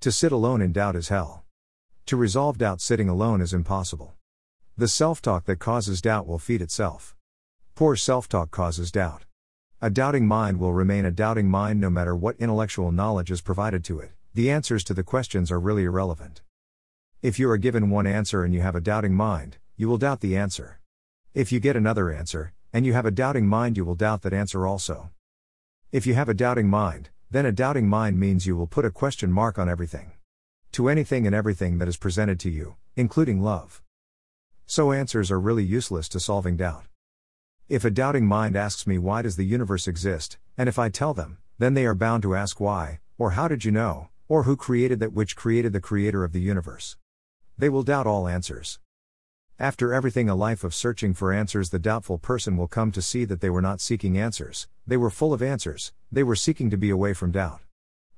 To sit alone in doubt is hell. To resolve doubt sitting alone is impossible. The self talk that causes doubt will feed itself. Poor self talk causes doubt. A doubting mind will remain a doubting mind no matter what intellectual knowledge is provided to it, the answers to the questions are really irrelevant. If you are given one answer and you have a doubting mind, you will doubt the answer. If you get another answer, and you have a doubting mind, you will doubt that answer also. If you have a doubting mind, then a doubting mind means you will put a question mark on everything. To anything and everything that is presented to you, including love. So answers are really useless to solving doubt. If a doubting mind asks me why does the universe exist, and if I tell them, then they are bound to ask why, or how did you know, or who created that which created the creator of the universe. They will doubt all answers. After everything a life of searching for answers, the doubtful person will come to see that they were not seeking answers, they were full of answers, they were seeking to be away from doubt.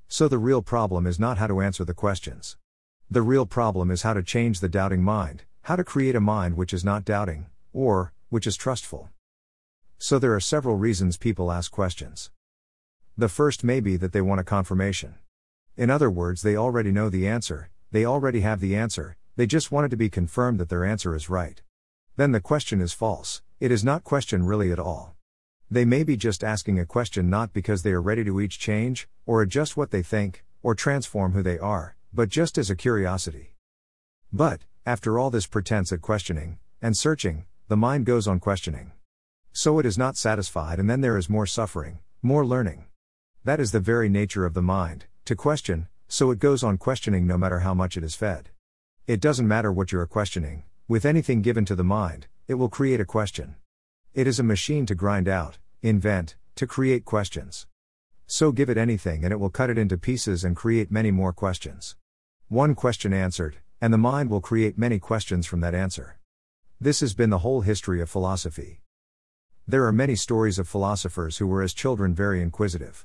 So the real problem is not how to answer the questions. The real problem is how to change the doubting mind, how to create a mind which is not doubting, or, which is trustful. So there are several reasons people ask questions. The first may be that they want a confirmation. In other words, they already know the answer, they already have the answer, they just want it to be confirmed that their answer is right. Then the question is false, it is not question really at all. They may be just asking a question not because they are ready to each change, or adjust what they think, or transform who they are, but just as a curiosity. But, after all this pretense at questioning, and searching, the mind goes on questioning. So it is not satisfied, and then there is more suffering, more learning. That is the very nature of the mind, to question, so it goes on questioning no matter how much it is fed. It doesn't matter what you are questioning, with anything given to the mind, it will create a question. It is a machine to grind out, invent, to create questions. So give it anything and it will cut it into pieces and create many more questions. One question answered, and the mind will create many questions from that answer. This has been the whole history of philosophy. There are many stories of philosophers who were as children very inquisitive.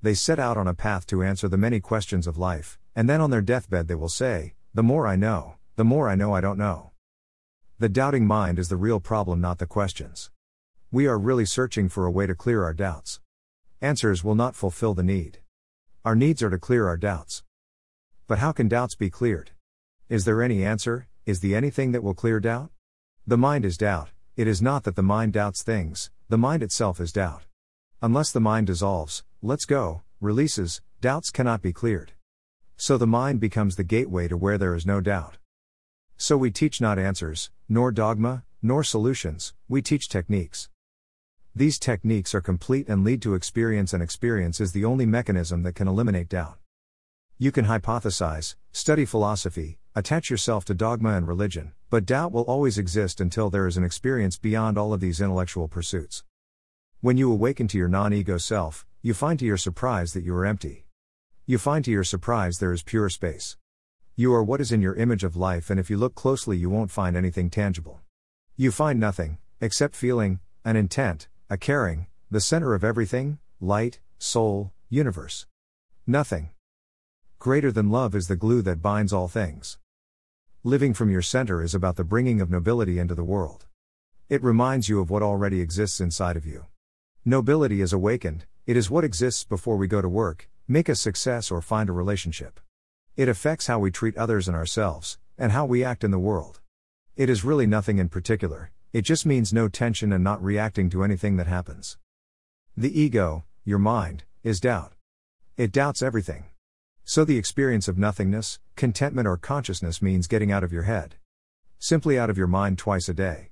They set out on a path to answer the many questions of life, and then on their deathbed they will say, The more I know, the more I know I don't know. The doubting mind is the real problem, not the questions. We are really searching for a way to clear our doubts. Answers will not fulfill the need. Our needs are to clear our doubts. But how can doubts be cleared? Is there any answer? Is the anything that will clear doubt? The mind is doubt, it is not that the mind doubts things, the mind itself is doubt. Unless the mind dissolves, lets go, releases, doubts cannot be cleared. So the mind becomes the gateway to where there is no doubt. So we teach not answers, nor dogma, nor solutions, we teach techniques. These techniques are complete and lead to experience, and experience is the only mechanism that can eliminate doubt. You can hypothesize, study philosophy, attach yourself to dogma and religion, but doubt will always exist until there is an experience beyond all of these intellectual pursuits. When you awaken to your non ego self, you find to your surprise that you are empty. You find to your surprise there is pure space. You are what is in your image of life, and if you look closely, you won't find anything tangible. You find nothing, except feeling, an intent, a caring, the center of everything, light, soul, universe. Nothing. Greater than love is the glue that binds all things. Living from your center is about the bringing of nobility into the world. It reminds you of what already exists inside of you. Nobility is awakened, it is what exists before we go to work, make a success, or find a relationship. It affects how we treat others and ourselves, and how we act in the world. It is really nothing in particular, it just means no tension and not reacting to anything that happens. The ego, your mind, is doubt. It doubts everything. So the experience of nothingness, contentment, or consciousness means getting out of your head. Simply out of your mind twice a day.